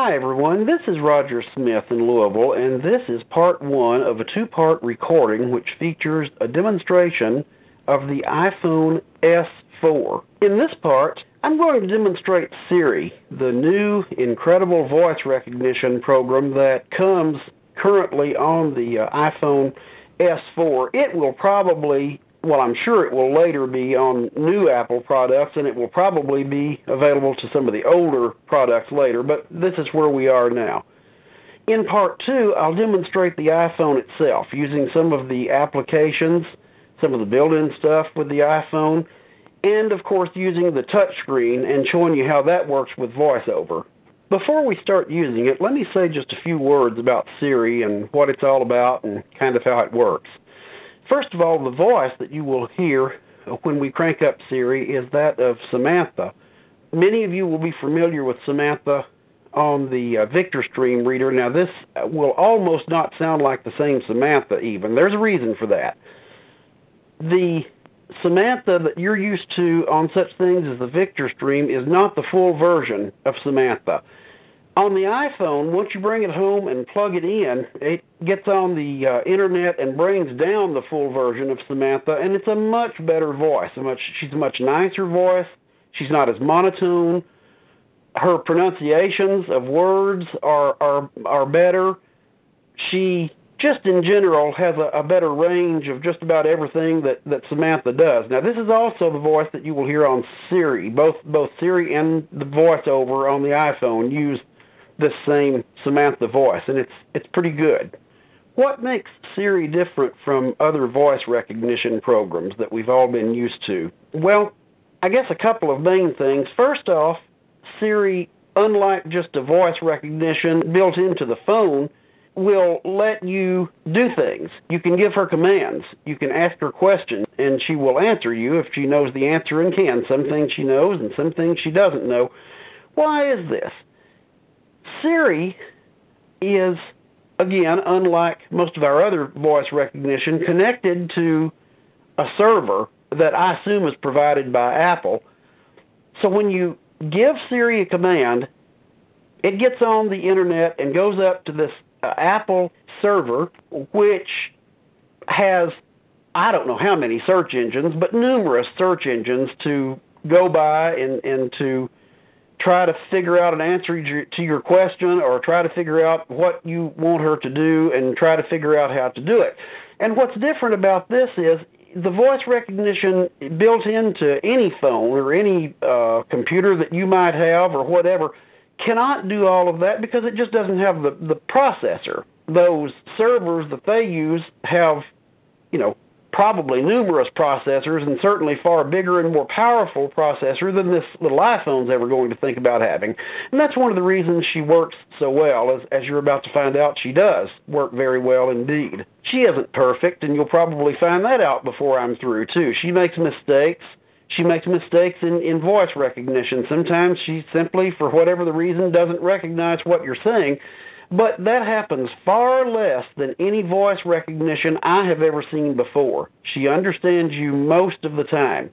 Hi everyone, this is Roger Smith in Louisville and this is part one of a two-part recording which features a demonstration of the iPhone S4. In this part, I'm going to demonstrate Siri, the new incredible voice recognition program that comes currently on the uh, iPhone S4. It will probably well, I'm sure it will later be on new Apple products, and it will probably be available to some of the older products later, but this is where we are now. In part two, I'll demonstrate the iPhone itself using some of the applications, some of the built-in stuff with the iPhone, and of course using the touchscreen and showing you how that works with VoiceOver. Before we start using it, let me say just a few words about Siri and what it's all about and kind of how it works. First of all, the voice that you will hear when we crank up Siri is that of Samantha. Many of you will be familiar with Samantha on the uh, VictorStream reader. Now this will almost not sound like the same Samantha even. There's a reason for that. The Samantha that you're used to on such things as the VictorStream is not the full version of Samantha. On the iPhone, once you bring it home and plug it in, it gets on the uh, internet and brings down the full version of Samantha, and it's a much better voice. A much, she's a much nicer voice. She's not as monotone. Her pronunciations of words are are are better. She just in general has a, a better range of just about everything that, that Samantha does. Now this is also the voice that you will hear on Siri. Both both Siri and the voiceover on the iPhone use this same Samantha voice, and it's it's pretty good. What makes Siri different from other voice recognition programs that we've all been used to? Well, I guess a couple of main things. First off, Siri, unlike just a voice recognition built into the phone, will let you do things. You can give her commands. You can ask her questions, and she will answer you if she knows the answer and can. Some things she knows and some things she doesn't know. Why is this? Siri is, again, unlike most of our other voice recognition, connected to a server that I assume is provided by Apple. So when you give Siri a command, it gets on the internet and goes up to this uh, Apple server, which has, I don't know how many search engines, but numerous search engines to go by and, and to try to figure out an answer to your question or try to figure out what you want her to do and try to figure out how to do it. And what's different about this is the voice recognition built into any phone or any uh, computer that you might have or whatever cannot do all of that because it just doesn't have the, the processor. Those servers that they use have, you know, probably numerous processors and certainly far bigger and more powerful processor than this little iPhone's ever going to think about having. And that's one of the reasons she works so well, as, as you're about to find out she does work very well indeed. She isn't perfect, and you'll probably find that out before I'm through too. She makes mistakes. She makes mistakes in, in voice recognition. Sometimes she simply, for whatever the reason, doesn't recognize what you're saying, but that happens far less than any voice recognition I have ever seen before. She understands you most of the time.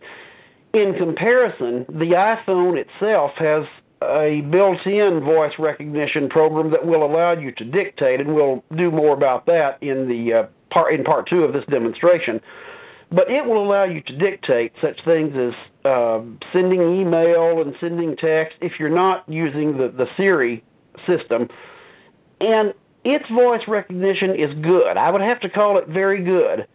In comparison, the iPhone itself has a built-in voice recognition program that will allow you to dictate, and we'll do more about that in the uh, part in part two of this demonstration. But it will allow you to dictate such things as uh, sending email and sending text if you're not using the, the Siri system and its voice recognition is good. I would have to call it very good.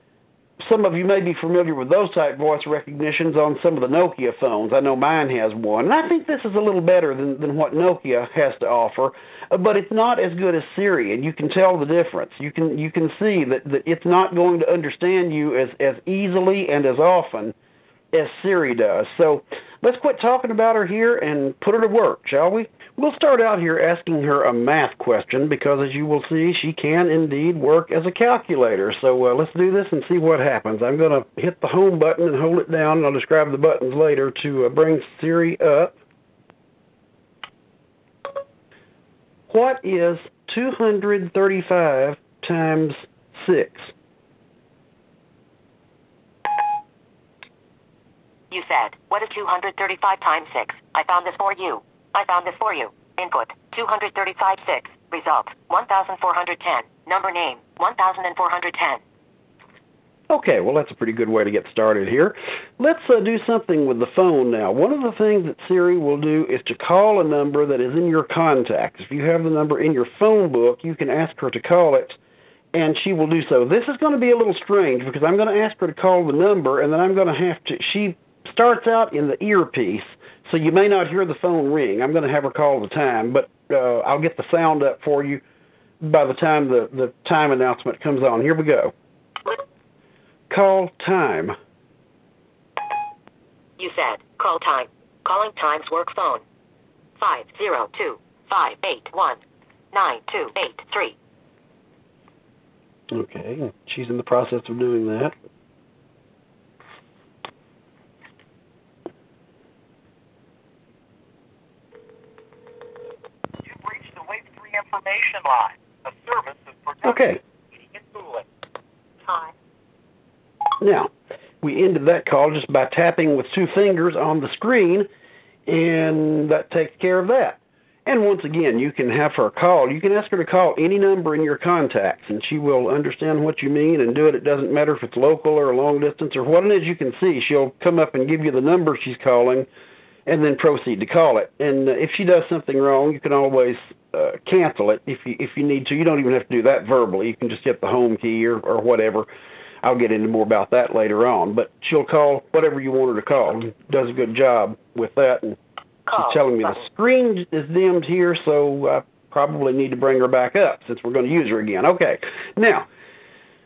Some of you may be familiar with those type voice recognitions on some of the Nokia phones. I know mine has one. And I think this is a little better than, than what Nokia has to offer, but it's not as good as Siri, and you can tell the difference. You can you can see that, that it's not going to understand you as, as easily and as often as Siri does. So let's quit talking about her here and put her to work, shall we? We'll start out here asking her a math question because as you will see, she can indeed work as a calculator. So uh, let's do this and see what happens. I'm going to hit the home button and hold it down, and I'll describe the buttons later to uh, bring Siri up. What is 235 times 6? You said, what is 235 times 6? I found this for you. I found this for you. Input 235 6. Result 1410. Number name 1410. Okay, well that's a pretty good way to get started here. Let's uh, do something with the phone now. One of the things that Siri will do is to call a number that is in your contacts. If you have the number in your phone book, you can ask her to call it and she will do so. This is going to be a little strange because I'm going to ask her to call the number and then I'm going to have to, she starts out in the earpiece, so you may not hear the phone ring. I'm going to have her call the time, but uh, I'll get the sound up for you by the time the, the time announcement comes on. Here we go. Call time. You said call time. Calling times work phone. 502 581 9283. Okay, she's in the process of doing that. You've reached the Wave 3 information line. A service is protected. Okay, Heating and cooling. Time. now we ended that call just by tapping with two fingers on the screen, and that takes care of that. And once again, you can have her call. You can ask her to call any number in your contacts, and she will understand what you mean and do it. It doesn't matter if it's local or long distance or what it is you can see. She'll come up and give you the number she's calling and then proceed to call it. And uh, if she does something wrong, you can always uh, cancel it if you, if you need to. You don't even have to do that verbally. You can just hit the home key or, or whatever. I'll get into more about that later on. But she'll call whatever you want her to call. Does a good job with that. And Call. She's telling me the screen is dimmed here, so I probably need to bring her back up since we're going to use her again. Okay. Now,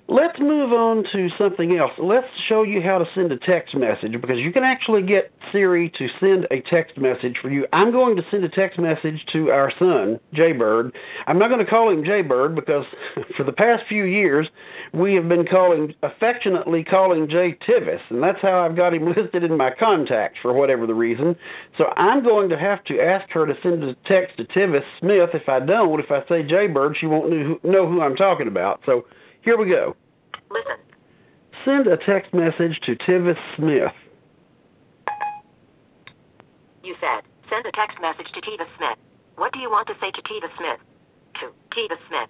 let's move on to something else. Let's show you how to send a text message because you can actually get Siri to send a text message for you. I'm going to send a text message to our son, Jaybird. I'm not going to call him Jaybird because for the past few years we have been calling affectionately calling Jay Tivis, and that's how I've got him listed in my contacts for whatever the reason. So I'm going to have to ask her to send a text to Tivis Smith. If I don't, if I say Jaybird, she won't know who, I'm talking about. So here we go. Listen. Send a text message to Tivis Smith. You said send a text message to Tiva Smith. What do you want to say to Tiva Smith? To Tiva Smith.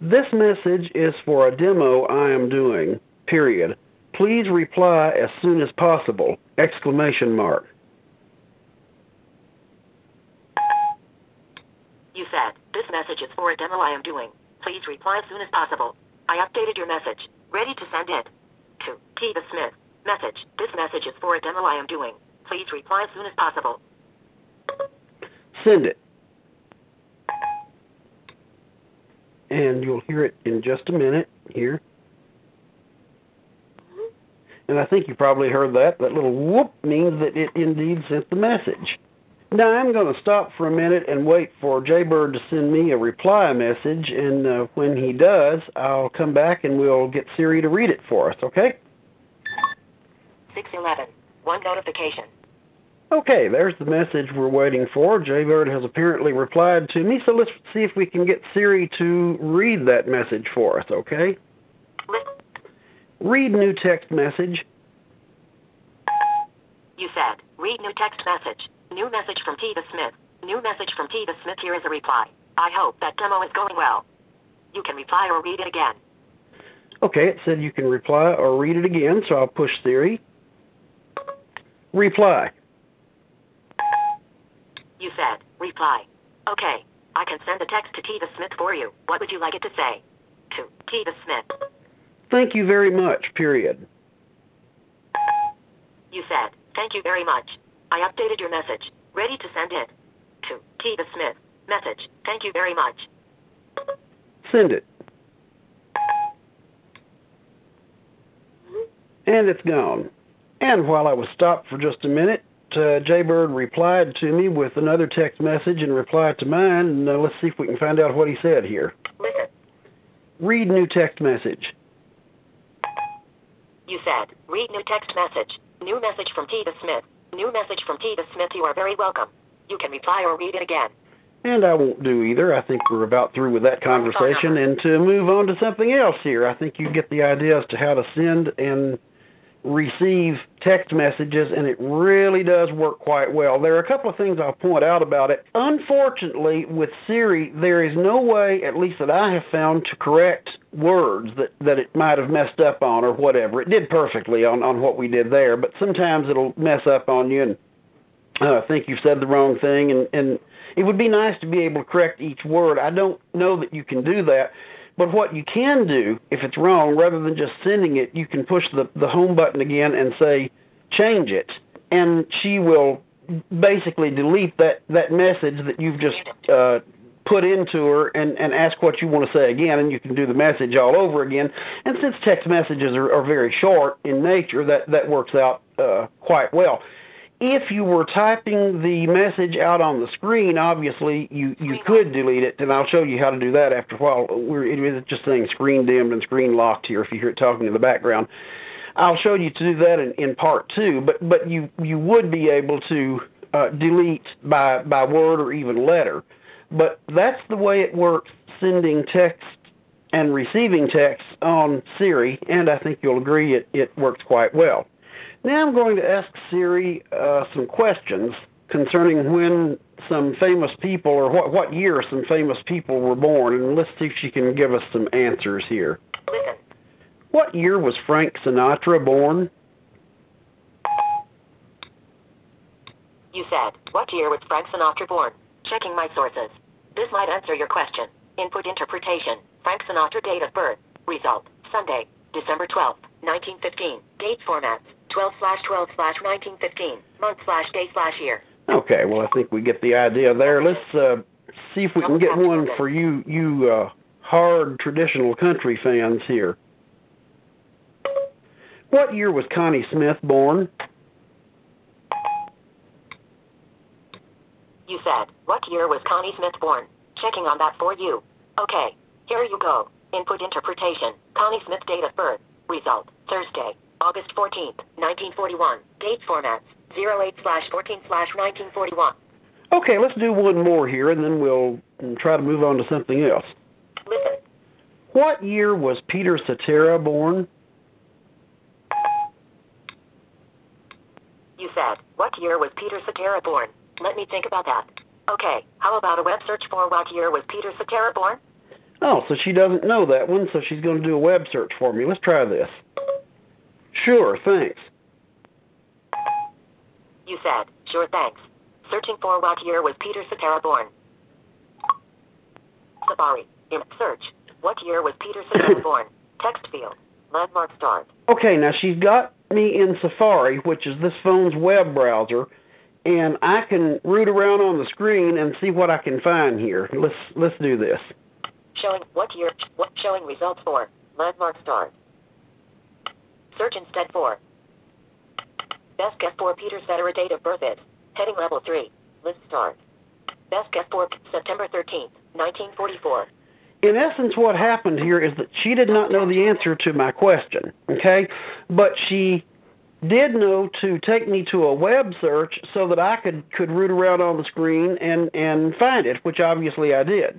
This message is for a demo I am doing. Period. Please reply as soon as possible. Exclamation mark. You said this message is for a demo I am doing. Please reply as soon as possible. I updated your message. Ready to send it. To Tiva Smith. Message. This message is for a demo I am doing. Please reply as soon as possible. Send it. And you'll hear it in just a minute here. And I think you probably heard that. That little whoop means that it indeed sent the message. Now I'm going to stop for a minute and wait for Jaybird to send me a reply message, and uh, when he does, I'll come back and we'll get Siri to read it for us, okay? 611. One notification. Okay, there's the message we're waiting for. Jaybird has apparently replied to me, so let's see if we can get Siri to read that message for us, okay? Read new text message. You said, read new text message. New message from Tiva Smith. New message from Tiva Smith. Here is a reply. I hope that demo is going well. You can reply or read it again. Okay, it said you can reply or read it again, so I'll push Siri. Reply. You said, reply. Okay. I can send a text to Tiva Smith for you. What would you like it to say? To Tiva Smith. Thank you very much, period. You said, thank you very much. I updated your message. Ready to send it. To Tiva Smith. Message. Thank you very much. Send it. And it's gone. And while I was stopped for just a minute, uh, Jaybird replied to me with another text message in reply to mine, and uh, let's see if we can find out what he said here. Listen. Read new text message. You said, read new text message. New message from Tiva Smith. New message from Tiva Smith. You are very welcome. You can reply or read it again. And I won't do either. I think we're about through with that conversation. And to move on to something else here, I think you get the idea as to how to send and receive text messages, and it really does work quite well. There are a couple of things I'll point out about it. Unfortunately, with Siri, there is no way, at least that I have found, to correct words that, that it might have messed up on or whatever. It did perfectly on, on what we did there, but sometimes it'll mess up on you and uh, think you've said the wrong thing, and, and it would be nice to be able to correct each word. I don't know that you can do that. But what you can do, if it's wrong, rather than just sending it, you can push the, the home button again and say, change it. And she will basically delete that, that message that you've just uh, put into her and, and ask what you want to say again, and you can do the message all over again. And since text messages are, are very short in nature, that, that works out uh, quite well if you were typing the message out on the screen, obviously you, you could delete it, and I'll show you how to do that after a while. We're it is just saying screen dimmed and screen locked here if you hear it talking in the background. I'll show you to do that in, in part two, but but you you would be able to uh, delete by by word or even letter. But that's the way it works sending text and receiving text on Siri, and I think you'll agree it, it works quite well. Now I'm going to ask Siri uh, some questions concerning when some famous people or what, what year some famous people were born, and let's see if she can give us some answers here. Listen. What year was Frank Sinatra born? You said, what year was Frank Sinatra born? Checking my sources. This might answer your question. Input interpretation. Frank Sinatra date of birth. Result. Sunday, December 12, 1915. Date formats. 12 slash 12 slash 1915. Month slash day slash year. Okay, well I think we get the idea there. Let's uh, see if we can get one for you, you uh, hard traditional country fans here. What year was Connie Smith born? You said, what year was Connie Smith born? Checking on that for you. Okay, here you go. Input interpretation. Connie Smith date of birth. Result. Thursday, August 14th, 1941. Date formats. 08 slash 14 slash 1941. Okay, let's do one more here, and then we'll try to move on to something else. Listen. What year was Peter Cetera born? You said, what year was Peter Cetera born? Let me think about that. Okay, how about a web search for what year was Peter Cetera born? Oh, so she doesn't know that one, so she's going to do a web search for me. Let's try this. Sure, thanks. You said, sure thanks. Searching for what year was Peter Cetera born? Safari. In search. What year was Peter Cetera born? Text field. Landmark start. Okay, now she's got me in Safari, which is this phone's web browser, and I can root around on the screen and see what I can find here. Let's let's do this. Showing what year, what showing results for, landmark start. Search instead for. Best guess for Peter Cetera date of birth is. Heading level 3. List start. Best guess for September 13th, 1944. In essence, what happened here is that she did not know the answer to my question, okay? But she did know to take me to a web search so that I could, could root around on the screen and, and find it, which obviously I did.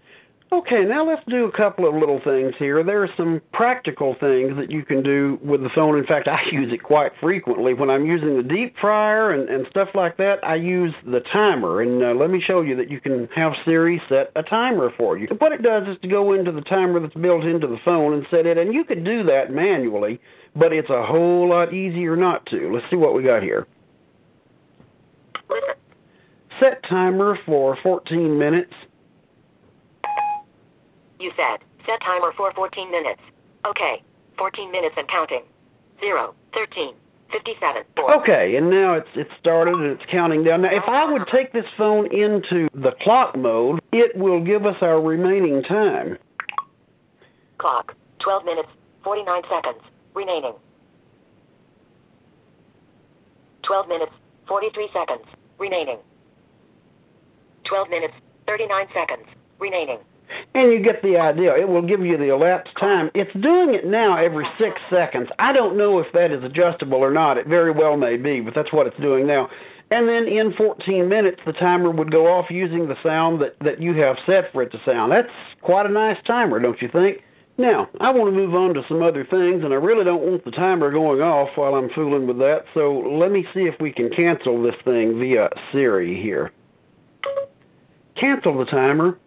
Okay, now let's do a couple of little things here. There are some practical things that you can do with the phone. In fact, I use it quite frequently. When I'm using the deep fryer and, and stuff like that, I use the timer. And uh, let me show you that you can have Siri set a timer for you. what it does is to go into the timer that's built into the phone and set it. And you could do that manually, but it's a whole lot easier not to. Let's see what we got here. Set timer for 14 minutes. You said, set timer for 14 minutes. Okay, 14 minutes and counting. 0, 13, 57, 4. Okay, and now it's it's started and it's counting down. Now, if I would take this phone into the clock mode, it will give us our remaining time. Clock, 12 minutes, 49 seconds, remaining. 12 minutes, 43 seconds, remaining. 12 minutes, 39 seconds, remaining. And you get the idea. It will give you the elapsed time. It's doing it now every six seconds. I don't know if that is adjustable or not. It very well may be, but that's what it's doing now. And then in 14 minutes, the timer would go off using the sound that, that you have set for it to sound. That's quite a nice timer, don't you think? Now, I want to move on to some other things, and I really don't want the timer going off while I'm fooling with that, so let me see if we can cancel this thing via Siri here. Cancel the timer.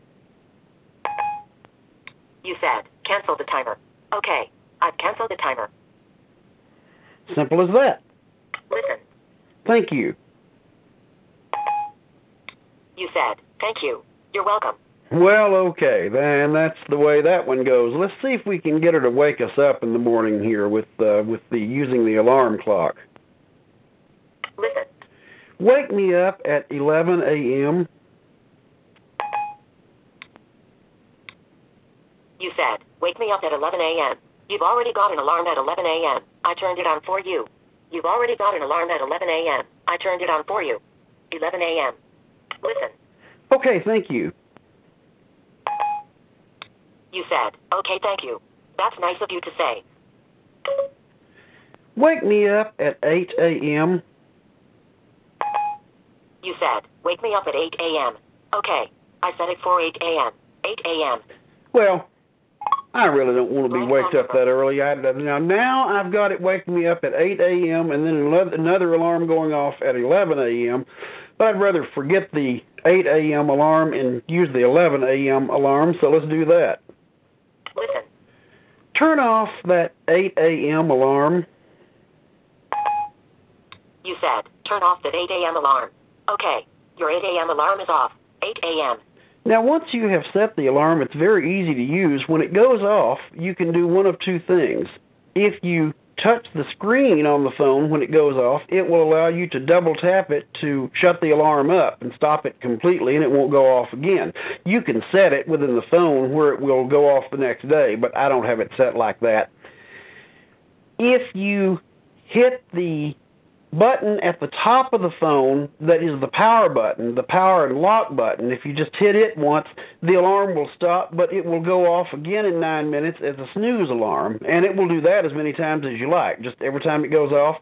You said, cancel the timer. Okay, I've canceled the timer. Simple as that. Listen. Thank you. You said, thank you. You're welcome. Well, okay, then that's the way that one goes. Let's see if we can get her to wake us up in the morning here with uh, with the using the alarm clock. Listen. Wake me up at 11 a.m. You said, wake me up at 11 a.m. You've already got an alarm at 11 a.m. I turned it on for you. You've already got an alarm at 11 a.m. I turned it on for you. 11 a.m. Listen. Okay, thank you. You said, okay, thank you. That's nice of you to say. Wake me up at 8 a.m. You said, wake me up at 8 a.m. Okay, I set it for 8 a.m. 8 a.m. Well, I really don't want to be waked up that early. I, now, now I've got it waking me up at 8 a.m. and then another alarm going off at 11 a.m. But I'd rather forget the 8 a.m. alarm and use the 11 a.m. alarm, so let's do that. Listen. Turn off that 8 a.m. alarm. You said, turn off that 8 a.m. alarm. Okay, your 8 a.m. alarm is off. 8 a.m. Now, once you have set the alarm, it's very easy to use. When it goes off, you can do one of two things. If you touch the screen on the phone when it goes off, it will allow you to double tap it to shut the alarm up and stop it completely and it won't go off again. You can set it within the phone where it will go off the next day, but I don't have it set like that. If you hit the button at the top of the phone that is the power button, the power and lock button. If you just hit it once, the alarm will stop, but it will go off again in nine minutes as a snooze alarm, and it will do that as many times as you like. Just every time it goes off,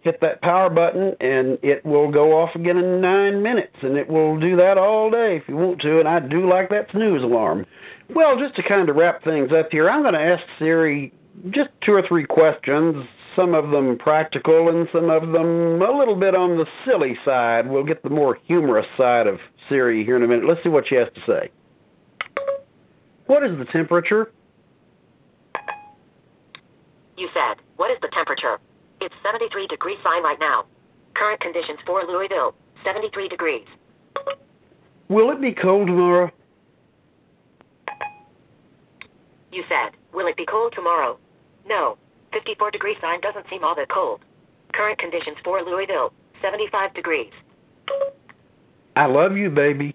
hit that power button, and it will go off again in nine minutes, and it will do that all day if you want to, and I do like that snooze alarm. Well, just to kind of wrap things up here, I'm going to ask Siri just two or three questions some of them practical and some of them a little bit on the silly side. We'll get the more humorous side of Siri here in a minute. Let's see what she has to say. What is the temperature? You said, what is the temperature? It's 73 degrees fine right now. Current conditions for Louisville, 73 degrees. Will it be cold tomorrow? You said, will it be cold tomorrow? No, 54 degree sign doesn't seem all that cold. Current conditions for Louisville, 75 degrees. I love you, baby.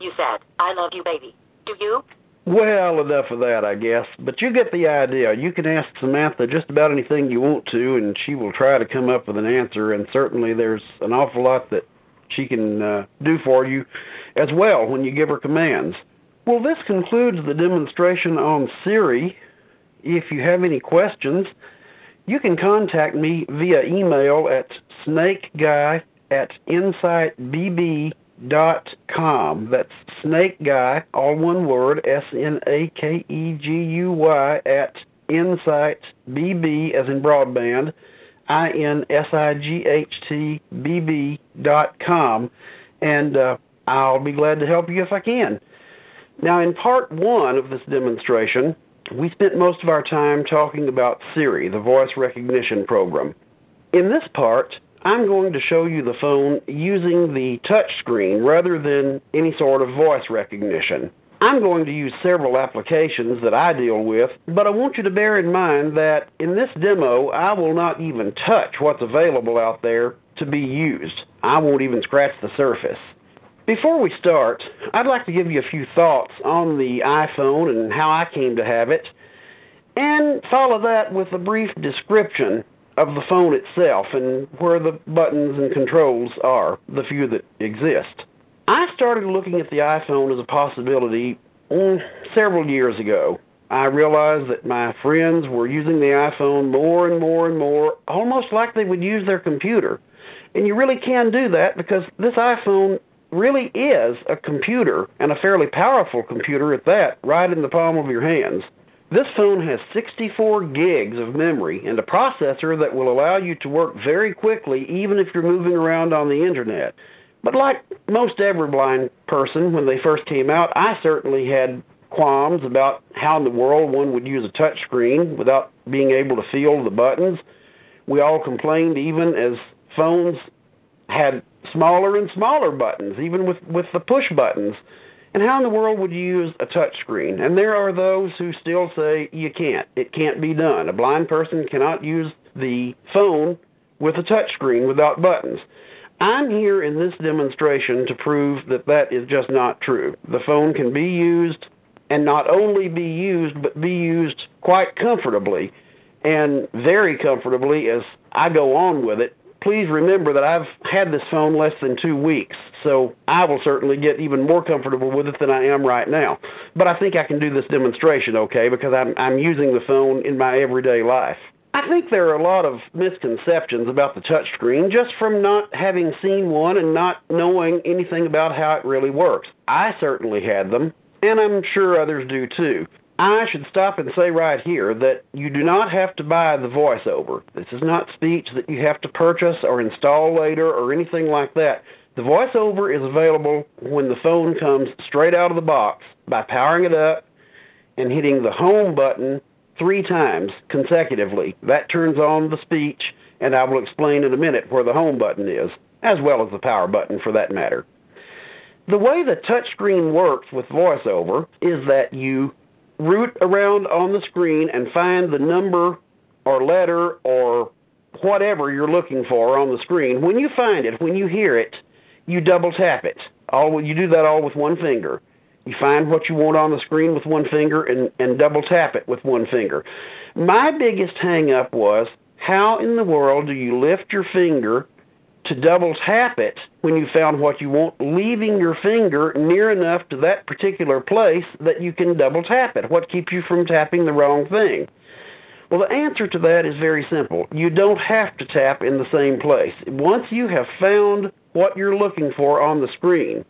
You said, I love you, baby. Do you? Well, enough of that, I guess. But you get the idea. You can ask Samantha just about anything you want to, and she will try to come up with an answer. And certainly there's an awful lot that she can uh, do for you as well when you give her commands. Well, this concludes the demonstration on Siri. If you have any questions, you can contact me via email at snakeguy at insightbb.com. That's snakeguy, all one word, S-N-A-K-E-G-U-Y, at insightbb, as in broadband, I-N-S-I-G-H-T-B-B dot com. And uh, I'll be glad to help you if I can. Now, in part one of this demonstration, we spent most of our time talking about Siri, the voice recognition program. In this part, I'm going to show you the phone using the touch screen rather than any sort of voice recognition. I'm going to use several applications that I deal with, but I want you to bear in mind that in this demo, I will not even touch what's available out there to be used. I won't even scratch the surface. Before we start, I'd like to give you a few thoughts on the iPhone and how I came to have it, and follow that with a brief description of the phone itself and where the buttons and controls are, the few that exist. I started looking at the iPhone as a possibility mm, several years ago. I realized that my friends were using the iPhone more and more and more, almost like they would use their computer. And you really can do that because this iPhone really is a computer, and a fairly powerful computer at that, right in the palm of your hands. This phone has 64 gigs of memory and a processor that will allow you to work very quickly even if you're moving around on the internet. But like most every blind person when they first came out, I certainly had qualms about how in the world one would use a touch screen without being able to feel the buttons. We all complained even as phones had smaller and smaller buttons, even with, with the push buttons. And how in the world would you use a touch screen? And there are those who still say you can't. It can't be done. A blind person cannot use the phone with a touch screen without buttons. I'm here in this demonstration to prove that that is just not true. The phone can be used and not only be used, but be used quite comfortably and very comfortably as I go on with it. Please remember that I've had this phone less than two weeks, so I will certainly get even more comfortable with it than I am right now. But I think I can do this demonstration okay because I'm, I'm using the phone in my everyday life. I think there are a lot of misconceptions about the touchscreen just from not having seen one and not knowing anything about how it really works. I certainly had them, and I'm sure others do too. I should stop and say right here that you do not have to buy the voiceover. This is not speech that you have to purchase or install later or anything like that. The voiceover is available when the phone comes straight out of the box by powering it up and hitting the home button three times consecutively. That turns on the speech, and I will explain in a minute where the home button is, as well as the power button for that matter. The way the touchscreen works with VoiceOver is that you root around on the screen and find the number or letter or whatever you're looking for on the screen. When you find it, when you hear it, you double tap it. All you do that all with one finger. You find what you want on the screen with one finger and, and double tap it with one finger. My biggest hang up was how in the world do you lift your finger to double tap it when you found what you want, leaving your finger near enough to that particular place that you can double tap it? What keeps you from tapping the wrong thing? Well, the answer to that is very simple. You don't have to tap in the same place. Once you have found what you're looking for on the screen,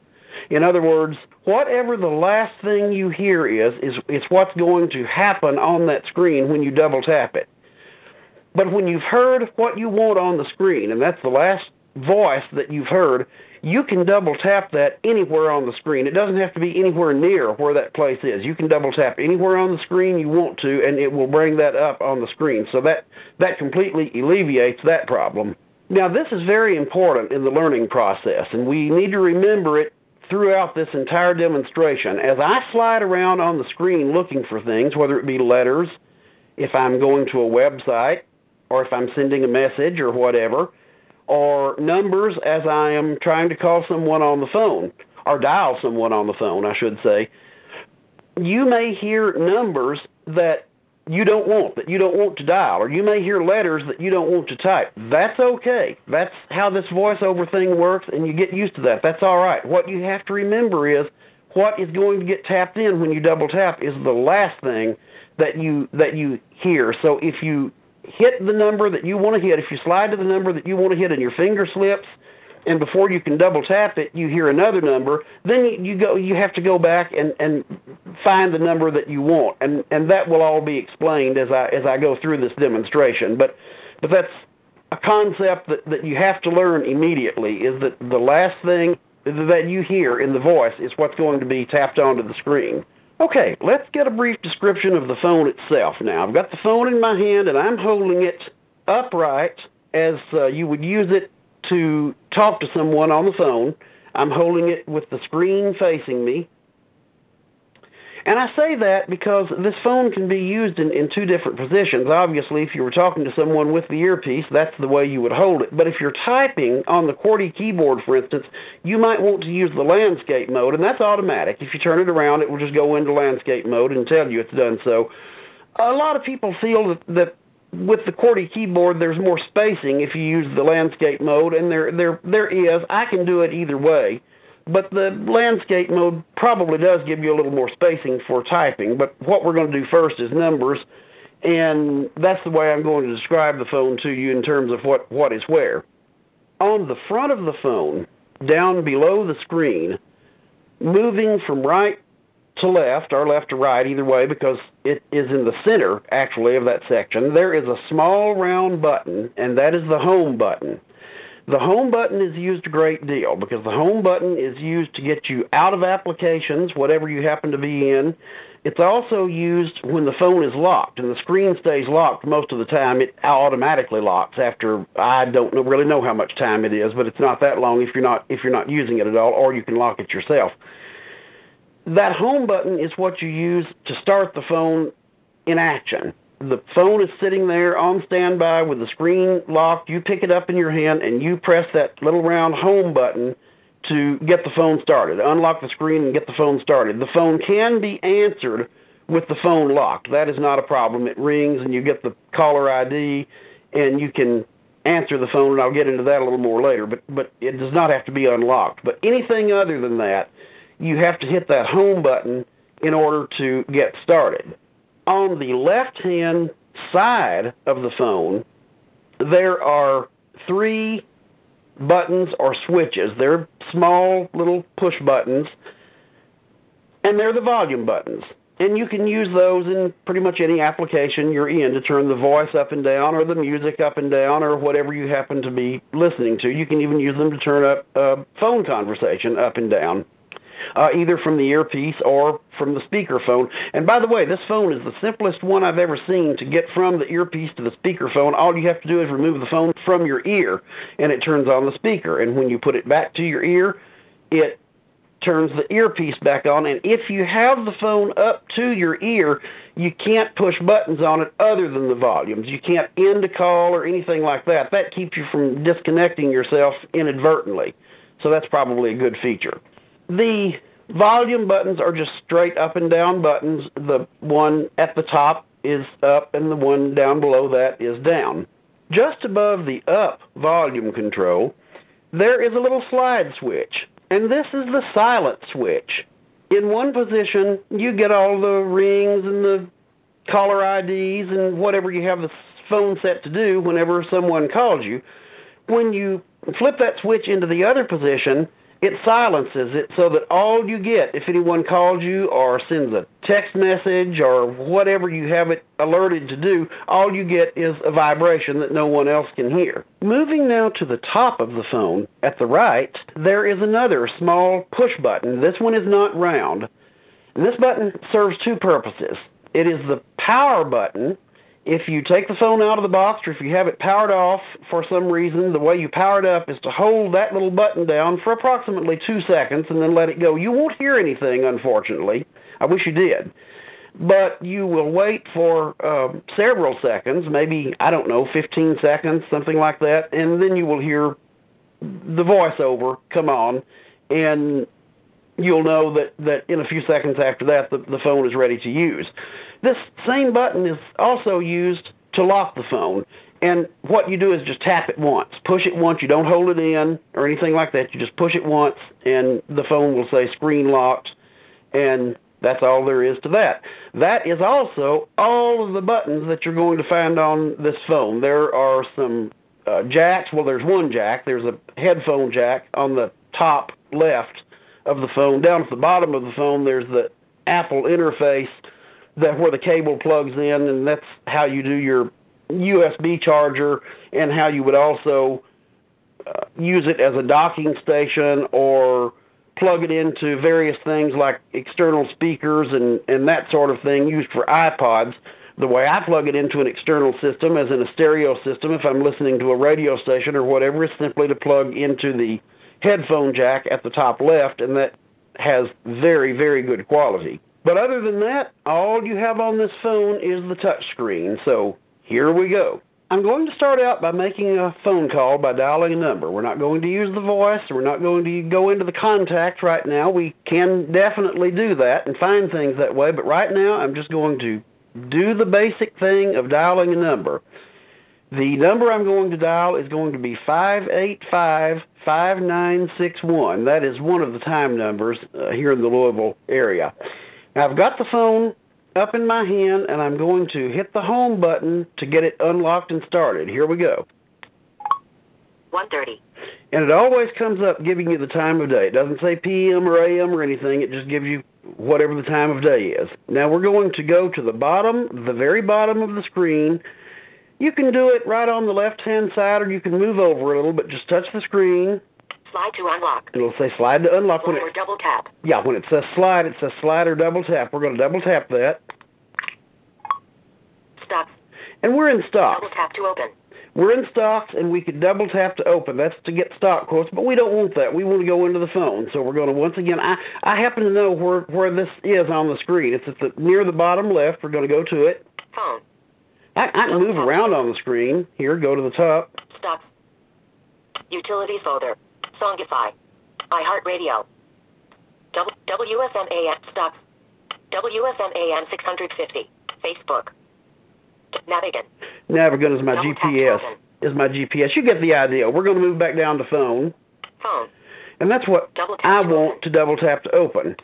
in other words, whatever the last thing you hear is, is it's what's going to happen on that screen when you double tap it. But when you've heard what you want on the screen, and that's the last voice that you've heard, you can double tap that anywhere on the screen. It doesn't have to be anywhere near where that place is. You can double tap anywhere on the screen you want to, and it will bring that up on the screen. So that, that completely alleviates that problem. Now, this is very important in the learning process, and we need to remember it throughout this entire demonstration. As I slide around on the screen looking for things, whether it be letters, if I'm going to a website, or if I'm sending a message or whatever, or numbers as I am trying to call someone on the phone, or dial someone on the phone, I should say, you may hear numbers that you don't want, that you don't want to dial, or you may hear letters that you don't want to type. That's okay. That's how this voiceover thing works, and you get used to that. That's all right. What you have to remember is what is going to get tapped in when you double tap is the last thing that you that you hear. So if you hit the number that you want to hit, if you slide to the number that you want to hit and your finger slips, and before you can double tap it, you hear another number, then you, go you have to go back and, and find the number that you want. And and that will all be explained as I as I go through this demonstration. But but that's a concept that, that you have to learn immediately is that the last thing that you hear in the voice is what's going to be tapped onto the screen. Okay, let's get a brief description of the phone itself now. I've got the phone in my hand and I'm holding it upright as uh, you would use it to talk to someone on the phone. I'm holding it with the screen facing me. And I say that because this phone can be used in, in two different positions. Obviously, if you were talking to someone with the earpiece, that's the way you would hold it. But if you're typing on the QWERTY keyboard, for instance, you might want to use the landscape mode, and that's automatic. If you turn it around, it will just go into landscape mode and tell you it's done so. A lot of people feel that, that with the QWERTY keyboard, there's more spacing if you use the landscape mode, and there, there, there is. I can do it either way. But the landscape mode probably does give you a little more spacing for typing. But what we're going to do first is numbers, and that's the way I'm going to describe the phone to you in terms of what, what is where. On the front of the phone, down below the screen, moving from right to left or left to right, either way, because it is in the center, actually, of that section, there is a small round button, and that is the home button. The home button is used a great deal because the home button is used to get you out of applications, whatever you happen to be in. It's also used when the phone is locked and the screen stays locked most of the time. It automatically locks after I don't know, really know how much time it is, but it's not that long if you're not if you're not using it at all, or you can lock it yourself. That home button is what you use to start the phone in action the phone is sitting there on standby with the screen locked. You pick it up in your hand and you press that little round home button to get the phone started. Unlock the screen and get the phone started. The phone can be answered with the phone locked. That is not a problem. It rings and you get the caller ID and you can answer the phone and I'll get into that a little more later, but but it does not have to be unlocked. But anything other than that, you have to hit that home button in order to get started on the left-hand side of the phone, there are three buttons or switches. They're small little push buttons, and they're the volume buttons. And you can use those in pretty much any application you're in to turn the voice up and down or the music up and down or whatever you happen to be listening to. You can even use them to turn up a phone conversation up and down uh, either from the earpiece or from the speakerphone. And by the way, this phone is the simplest one I've ever seen to get from the earpiece to the speakerphone. All you have to do is remove the phone from your ear, and it turns on the speaker. And when you put it back to your ear, it turns the earpiece back on. And if you have the phone up to your ear, you can't push buttons on it other than the volumes. You can't end a call or anything like that. That keeps you from disconnecting yourself inadvertently. So that's probably a good feature. The volume buttons are just straight up and down buttons. The one at the top is up and the one down below that is down. Just above the up volume control, there is a little slide switch, and this is the silent switch. In one position, you get all the rings and the caller IDs and whatever you have the phone set to do whenever someone calls you. When you flip that switch into the other position, it silences it so that all you get if anyone calls you or sends a text message or whatever you have it alerted to do, all you get is a vibration that no one else can hear. Moving now to the top of the phone, at the right, there is another small push button. This one is not round. And this button serves two purposes. It is the power button if you take the phone out of the box or if you have it powered off for some reason, the way you power it up is to hold that little button down for approximately two seconds and then let it go. You won't hear anything, unfortunately. I wish you did. But you will wait for uh, several seconds, maybe, I don't know, 15 seconds, something like that, and then you will hear the voiceover come on, and you'll know that, that in a few seconds after that, the, the phone is ready to use. This same button is also used to lock the phone. And what you do is just tap it once. Push it once. You don't hold it in or anything like that. You just push it once and the phone will say screen locked and that's all there is to that. That is also all of the buttons that you're going to find on this phone. There are some uh, jacks. Well, there's one jack. There's a headphone jack on the top left of the phone. Down at the bottom of the phone, there's the Apple interface that where the cable plugs in, and that's how you do your USB charger, and how you would also uh, use it as a docking station or plug it into various things like external speakers and, and that sort of thing used for iPods. The way I plug it into an external system, as in a stereo system, if I'm listening to a radio station or whatever, is simply to plug into the headphone jack at the top left, and that has very, very good quality. But other than that, all you have on this phone is the touch screen. So here we go. I'm going to start out by making a phone call by dialing a number. We're not going to use the voice. We're not going to go into the contacts right now. We can definitely do that and find things that way, but right now I'm just going to do the basic thing of dialing a number. The number I'm going to dial is going to be 585-5961. That is one of the time numbers uh, here in the Louisville area. Now I've got the phone up in my hand and I'm going to hit the home button to get it unlocked and started. Here we go. 1.30. And it always comes up giving you the time of day. It doesn't say PM or AM or anything. It just gives you whatever the time of day is. Now we're going to go to the bottom, the very bottom of the screen. You can do it right on the left-hand side or you can move over a little, but just touch the screen. Slide to unlock. It'll say slide to unlock. When Or it, double tap. yeah, when it says slide, it says slide or double tap. We're going to double tap that. Stop. And we're in stock. Double tap to open. We're in stocks and we could double tap to open. That's to get stock quotes, but we don't want that. We want to go into the phone. So we're going to once again. I I happen to know where where this is on the screen. It's at the near the bottom left. We're going to go to it. Phone. I, I can move around on the screen. Here, go to the top. Stop. Utilities folder. Songify. iHeartRadio. W- WSM AM. Stop. WSM AM 650. Facebook. Navigon. Navigon is my Double GPS. Is my GPS. You get the idea. We're going to move back down to phone, Phone. and that's what Double tap I want to double tap to open.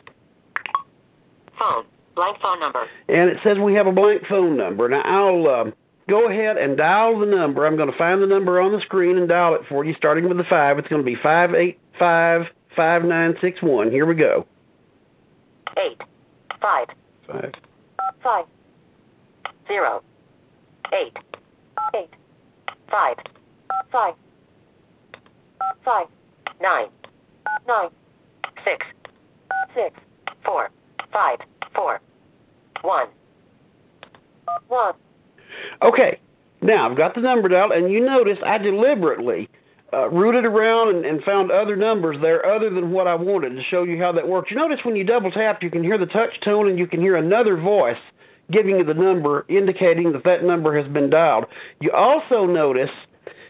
Phone. Blank phone number. and it says we have a blank phone number. Now I'll uh, go ahead and dial the number. I'm going to find the number on the screen and dial it for you, starting with the five. It's going to be five eight five five nine six one. Here we go. 8. 5. Five. 5. 0. 8. 8. 5. 5. 5. 9. 9. 6. 6. 4. 5. 4. 1. 1. Okay. Now I've got the number dialed, and you notice I deliberately uh, rooted around and, and found other numbers there other than what I wanted to show you how that works. You notice when you double tap, you can hear the touch tone, and you can hear another voice giving you the number, indicating that that number has been dialed. You also notice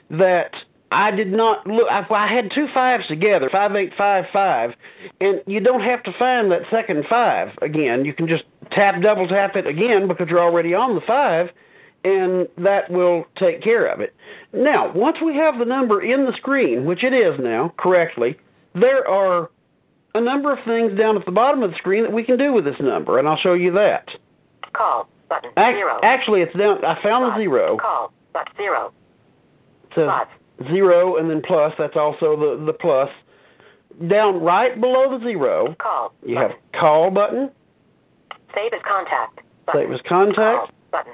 that I did not look. I, I had two fives together, five eight five five, and you don't have to find that second five again. You can just tap, double tap it again because you're already on the five, and that will take care of it. Now, once we have the number in the screen, which it is now correctly, there are a number of things down at the bottom of the screen that we can do with this number, and I'll show you that. Call. Button. 0. Actually, it's down. I found the zero. Call. But 0. It says zero and then plus. That's also the the plus. Down right below the zero, Call. you button. have call button, Save as contact. Button. save as contact, Call. Button.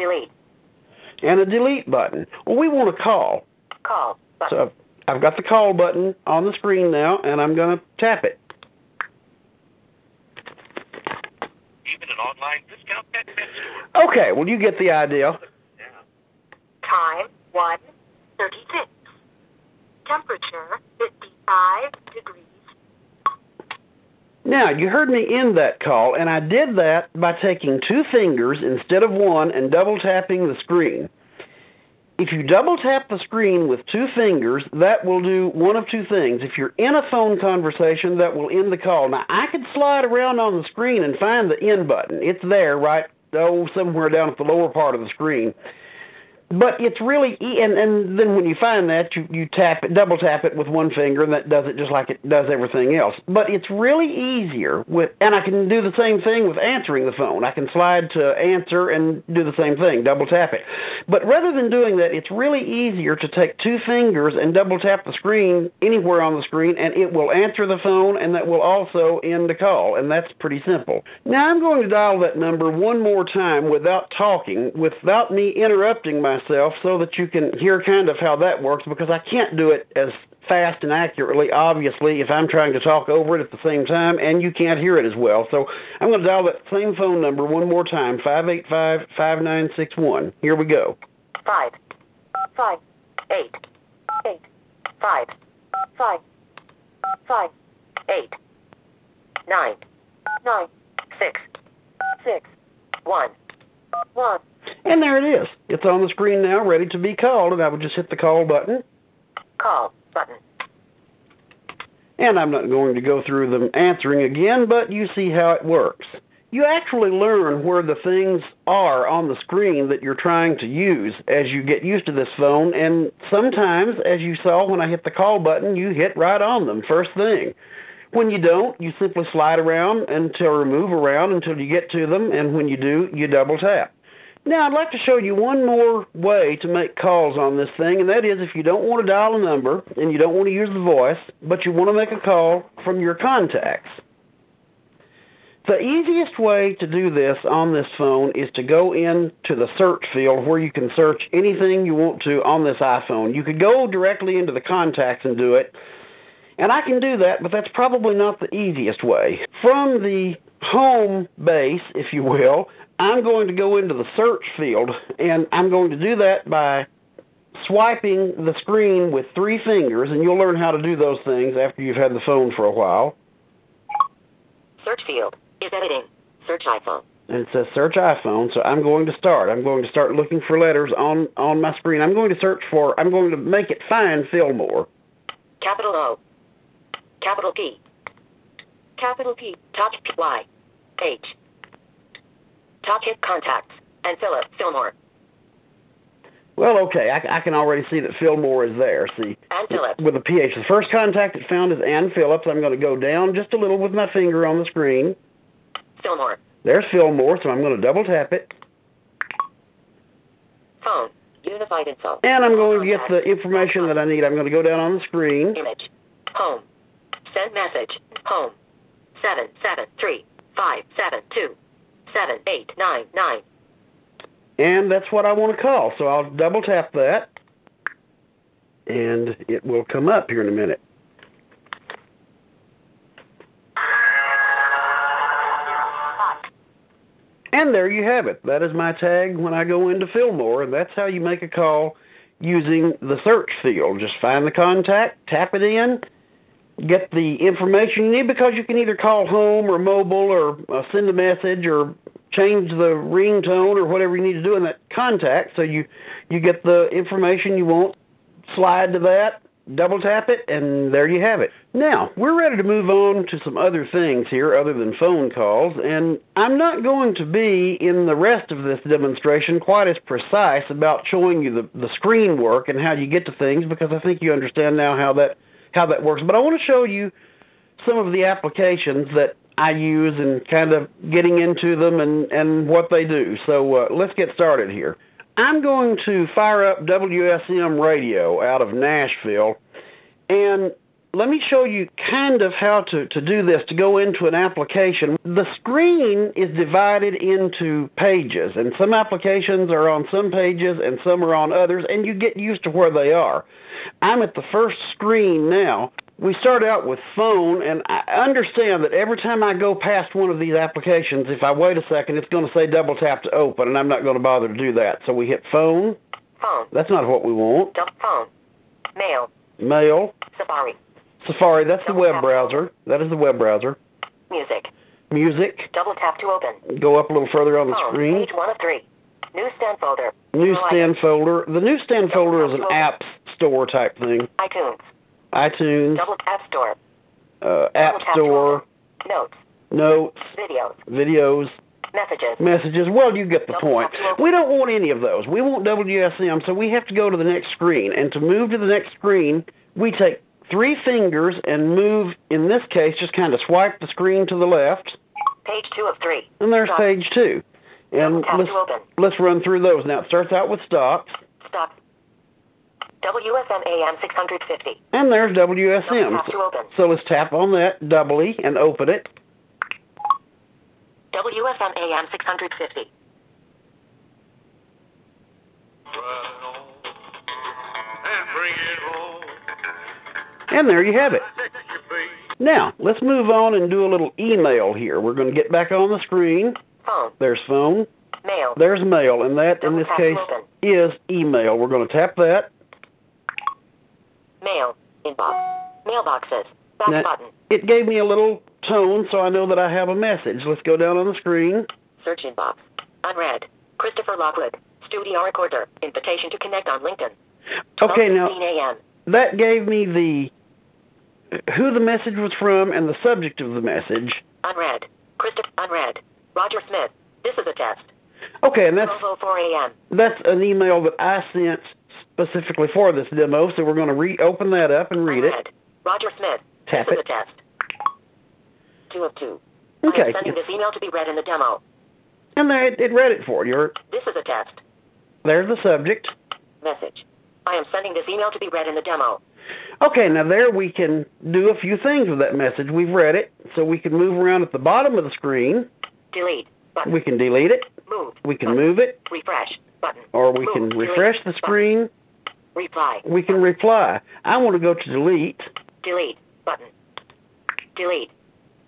Delete. and a delete button. Well, we want to call, Call. Button. so I've got the call button on the screen now, and I'm going to tap it. Even an online discount pet. Okay, well you get the idea. Yeah. Time 136. Temperature 55 degrees. Now, you heard me end that call, and I did that by taking two fingers instead of one and double tapping the screen. If you double tap the screen with two fingers, that will do one of two things. If you're in a phone conversation, that will end the call. Now, I could slide around on the screen and find the end button. It's there, right, oh, somewhere down at the lower part of the screen. But it's really, and, and then when you find that, you, you tap it, double tap it with one finger, and that does it just like it does everything else. But it's really easier with, and I can do the same thing with answering the phone. I can slide to answer and do the same thing, double tap it. But rather than doing that, it's really easier to take two fingers and double tap the screen anywhere on the screen, and it will answer the phone, and that will also end the call, and that's pretty simple. Now I'm going to dial that number one more time without talking, without me interrupting myself, so that you can hear kind of how that works, because I can't do it as fast and accurately, obviously, if I'm trying to talk over it at the same time, and you can't hear it as well. So I'm going to dial that same phone number one more time, 585-5961. Here we go. 5. 5. 8. 8. 5. 5. 5. 8. 9. 9. 6. 6. 1. 1. And there it is. It's on the screen now, ready to be called, and I would just hit the call button. Call. Button. And I'm not going to go through them answering again, but you see how it works. You actually learn where the things are on the screen that you're trying to use as you get used to this phone, and sometimes, as you saw when I hit the call button, you hit right on them first thing. When you don't, you simply slide around until or move around until you get to them, and when you do, you double tap. Now, I'd like to show you one more way to make calls on this thing, and that is if you don't want to dial a number and you don't want to use the voice, but you want to make a call from your contacts. The easiest way to do this on this phone is to go into the search field where you can search anything you want to on this iPhone. You could go directly into the contacts and do it, and I can do that, but that's probably not the easiest way. From the home base, if you will, I'm going to go into the search field, and I'm going to do that by swiping the screen with three fingers, and you'll learn how to do those things after you've had the phone for a while. Search field is editing. Search iPhone. And it says search iPhone, so I'm going to start. I'm going to start looking for letters on, on my screen. I'm going to search for, I'm going to make it find Fillmore. Capital O. Capital P. Capital P. Top Y. H. Top hit contacts. And Philip Fillmore. Well, okay, I, I can already see that Fillmore is there. See, Ann Phillips. with a PH. The first contact it found is Ann Phillips. I'm going to go down just a little with my finger on the screen. Fillmore. There's Fillmore, so I'm going to double tap it. Phone. Unified info. And I'm going to get the information that I need. I'm going to go down on the screen. Image. Home. Send message. Home. Seven seven three five seven two seven eight nine nine. And that's what I want to call. So I'll double tap that. And it will come up here in a minute. And there you have it. That is my tag when I go into Fillmore, and that's how you make a call using the search field. Just find the contact, tap it in, get the information you need because you can either call home or mobile or uh, send a message or change the ringtone or whatever you need to do in that contact. So you you get the information you want slide to that double tap it and there you have it. Now we're ready to move on to some other things here other than phone calls and i'm not going to be in the rest of this demonstration quite as precise about showing you the, the screen work and how you get to things because i think you understand now how that how that works but i want to show you some of the applications that I use and kind of getting into them and, and what they do. So uh, let's get started here. I'm going to fire up WSM radio out of Nashville and let me show you kind of how to, to do this, to go into an application. The screen is divided into pages, and some applications are on some pages and some are on others, and you get used to where they are. I'm at the first screen now. We start out with phone, and I understand that every time I go past one of these applications, if I wait a second, it's going to say double tap to open, and I'm not going to bother to do that. So we hit phone. Phone. That's not what we want. Dump phone. Mail. Mail. Safari. Safari, that's the web browser. That is the web browser. Music. Music. Double tap to open. Go up a little further on the Phone. screen. Page one of three. Newsstand folder. Newsstand folder. The newsstand folder is an app store type thing. iTunes. iTunes, Double tap store. uh, App Store, Notes. notes, Videos. videos, Messages. messages. Well, you get the point. We don't want any of those. We want WSM, so we have to go to the next screen. And to move to the next screen, we take three fingers and move, in this case, just kind of swipe the screen to the left, Page two of three. and there's Stop. page two. And Double let's, open. let's run through those. Now, it starts out with stops, Stop. WSM AM 650. and there's WSM. tap to open. So let's tap on that doubly and open it. WSM AM 650. And there you have it. Now, let's move on and do a little email here. We're going to get back on the screen. Phone. There's phone. Mail. There's mail, and that, in this case, is email. We're going to tap that. Mail. Inbox. Mailboxes. Back Now- button. It gave me a little tone, so I know that I have a message. Let's go down on the screen. Search inbox. Unread. Christopher Lockwood. Studio recorder. Invitation to connect on LinkedIn. Okay, now 12:15 a.m. that gave me the who the message was from and the subject of the message. Unread. Christopher. Unread. Roger Smith. This is a test. Okay, and that's 4 a.m. that's an email that I sent specifically for this demo, so we're going to reopen that up and read it. Unread. Roger Smith. Tap this is it. a test. Two of two. Okay. I am sending this email to be read in the demo. And there, it, it read it for you. This is a test. There's the subject. Message. I am sending this email to be read in the demo. Okay, now there we can do a few things with that message. We've read it, so we can move around at the bottom of the screen. Delete. Button. We can delete it. Move. We can Button. move it, Refresh. Button. or we Move. can Delete. refresh the Button. screen. Reply. We can reply. I want to go to delete. Delete. Button. Delete.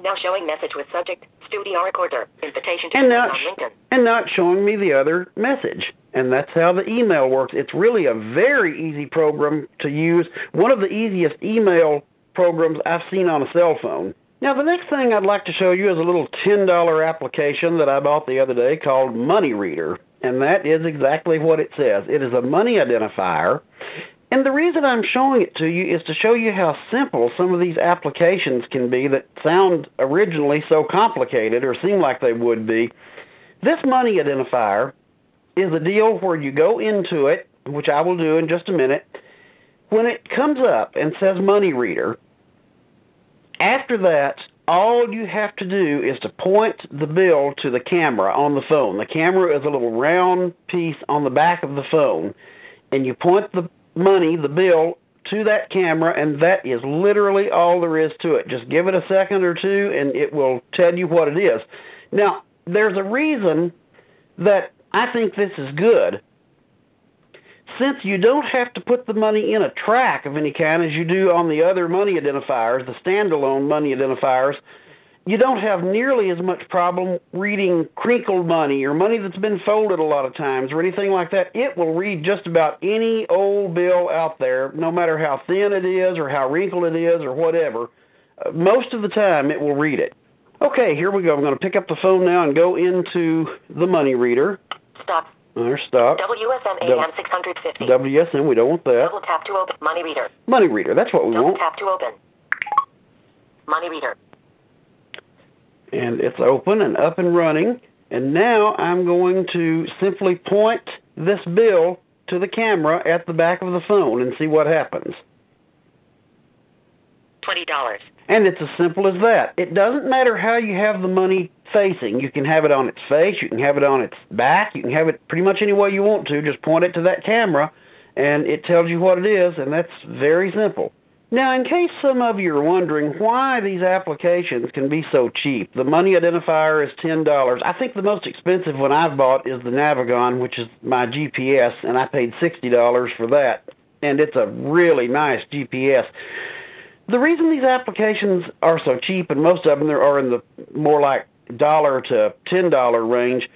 Now showing message with subject, studio recorder, invitation to And now, on LinkedIn. and not showing me the other message. And that's how the email works. It's really a very easy program to use. One of the easiest email programs I've seen on a cell phone. Now the next thing I'd like to show you is a little $10 application that I bought the other day called Money Reader. And that is exactly what it says. It is a money identifier. And the reason I'm showing it to you is to show you how simple some of these applications can be that sound originally so complicated or seem like they would be. This money identifier is a deal where you go into it, which I will do in just a minute. When it comes up and says money reader, after that, all you have to do is to point the bill to the camera on the phone. The camera is a little round piece on the back of the phone, and you point the money, the bill, to that camera, and that is literally all there is to it. Just give it a second or two, and it will tell you what it is. Now, there's a reason that I think this is good. Since you don't have to put the money in a track of any kind as you do on the other money identifiers, the standalone money identifiers, you don't have nearly as much problem reading crinkled money or money that's been folded a lot of times or anything like that. It will read just about any old bill out there, no matter how thin it is or how wrinkled it is or whatever. Uh, most of the time it will read it. Okay, here we go. I'm going to pick up the phone now and go into the money reader. Stop. Or stop. WSM Dou- AM 650. WSM, we don't want that. Double tap to open. Money reader. Money reader, that's what we Double want. tap to open. Money reader. and it's open and up and running. And now I'm going to simply point this bill to the camera at the back of the phone and see what happens. Twenty dollars. And it's as simple as that. It doesn't matter how you have the money facing. You can have it on its face, you can have it on its back, you can have it pretty much any way you want to. Just point it to that camera and it tells you what it is and that's very simple. Now, in case some of you are wondering why these applications can be so cheap, the money identifier is $10. I think the most expensive one I've bought is the Navigon, which is my GPS, and I paid $60 for that. And it's a really nice GPS. The reason these applications are so cheap, and most of them are in the more like dollar to ten dollar range,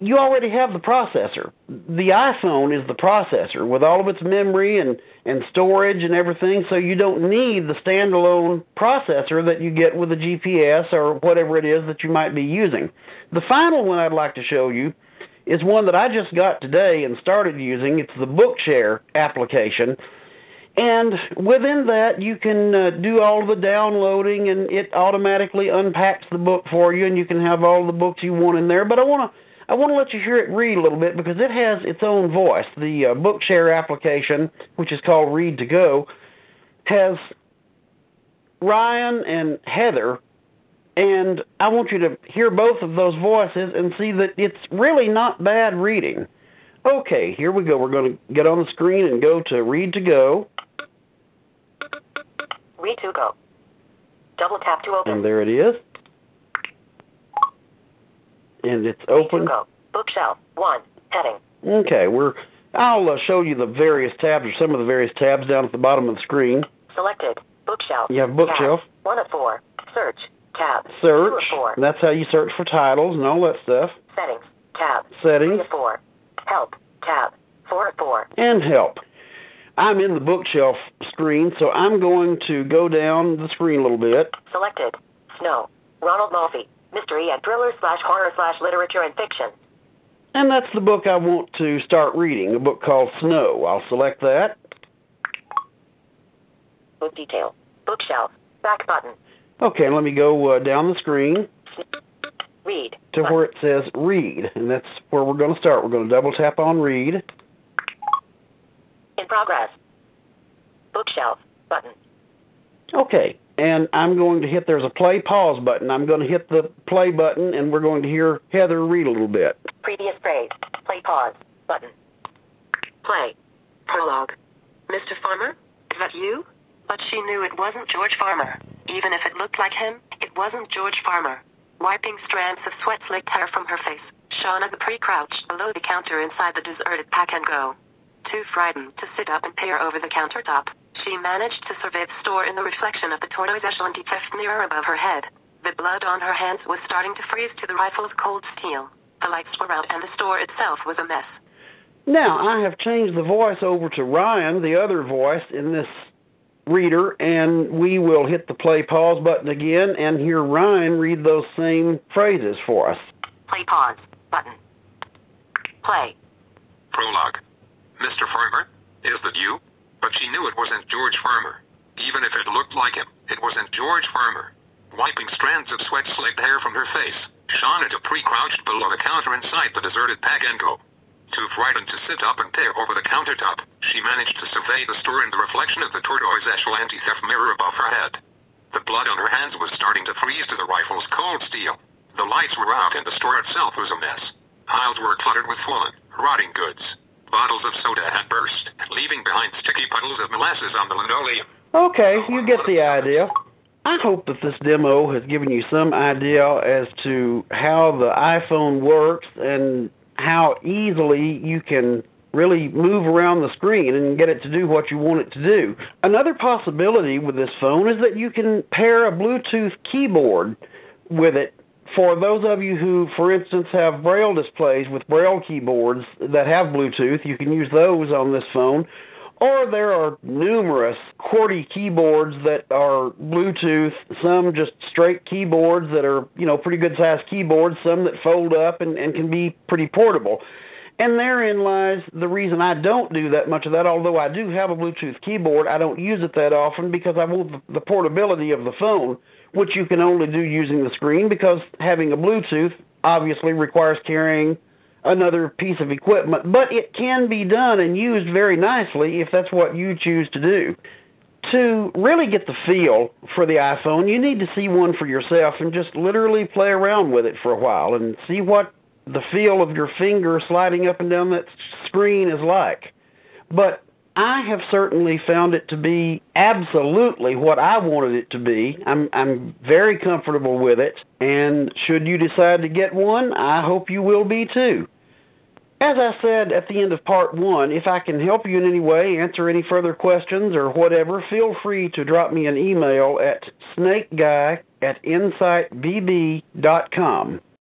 you already have the processor. The iPhone is the processor with all of its memory and, and storage and everything, so you don't need the standalone processor that you get with a GPS or whatever it is that you might be using. The final one I'd like to show you is one that I just got today and started using. It's the Bookshare application. And within that, you can uh, do all the downloading, and it automatically unpacks the book for you, and you can have all the books you want in there. But I want to I want to let you hear it read a little bit because it has its own voice. The uh, Bookshare application, which is called Read to Go, has Ryan and Heather, and I want you to hear both of those voices and see that it's really not bad reading. Okay, here we go. We're going to get on the screen and go to Read to Go. Read to go. Double tap to open. And there it is. And it's Read to open. go. Bookshelf. One. Heading. Okay, we're I'll uh, show you the various tabs or some of the various tabs down at the bottom of the screen. Selected. Bookshelf. You have bookshelf, Tab. One of four. Search. Tab. Two of search. four. That's how you search for titles and all that stuff. Settings. Tab. Three Settings of four. Help. Tab. Four of four. and help. I'm in the bookshelf screen, so I'm going to go down the screen a little bit. Selected. Snow. Ronald Malfi. Mystery and thriller slash horror slash literature and fiction. And that's the book I want to start reading, a book called Snow. I'll select that. Book detail. Bookshelf. Back button. Okay, let me go uh, down the screen Read. to button. where it says read, and that's where we're going to start. We're going to double tap on read. In progress. Bookshelf. Button. Okay, and I'm going to hit, there's a play pause button. I'm going to hit the play button and we're going to hear Heather read a little bit. Previous phrase. Play pause. Button. Play. Prologue. Mr. Farmer? Is that you? But she knew it wasn't George Farmer. Even if it looked like him, it wasn't George Farmer. Wiping strands of sweat-slicked hair from her face, Shauna pre-crouched below the counter inside the deserted pack and go. Too frightened to sit up and peer over the countertop, she managed to survey the store in the reflection of the tortoise echelon theft mirror above her head. The blood on her hands was starting to freeze to the rifle's cold steel. The lights were out and the store itself was a mess. Now, I have changed the voice over to Ryan, the other voice in this reader, and we will hit the play pause button again and hear Ryan read those same phrases for us. Play pause. Button. Play. Prologue. Mr. Farmer, is that you? But she knew it wasn't George Farmer. Even if it looked like him, it wasn't George Farmer. Wiping strands of sweat-slicked hair from her face, Shauna Dupree crouched below the counter inside the deserted Pack and Go. Too frightened to sit up and peer over the countertop, she managed to survey the store in the reflection of the tortoise eshel anti-theft mirror above her head. The blood on her hands was starting to freeze to the rifle's cold steel. The lights were out and the store itself was a mess. Aisles were cluttered with fallen, rotting goods. Bottles of soda had burst, leaving behind sticky puddles of molasses on the linoleum. Okay, you get the idea. I hope that this demo has given you some idea as to how the iPhone works and how easily you can really move around the screen and get it to do what you want it to do. Another possibility with this phone is that you can pair a Bluetooth keyboard with it for those of you who, for instance, have Braille displays with Braille keyboards that have Bluetooth, you can use those on this phone. Or there are numerous QWERTY keyboards that are Bluetooth, some just straight keyboards that are, you know, pretty good sized keyboards, some that fold up and, and can be pretty portable. And therein lies the reason I don't do that much of that, although I do have a Bluetooth keyboard. I don't use it that often because I want the portability of the phone, which you can only do using the screen because having a Bluetooth obviously requires carrying another piece of equipment, but it can be done and used very nicely if that's what you choose to do. To really get the feel for the iPhone, you need to see one for yourself and just literally play around with it for a while and see what the feel of your finger sliding up and down that screen is like. But I have certainly found it to be absolutely what I wanted it to be. I'm I'm very comfortable with it, and should you decide to get one, I hope you will be too. As I said at the end of part one, if I can help you in any way, answer any further questions or whatever, feel free to drop me an email at snakeguy at insightbb.com.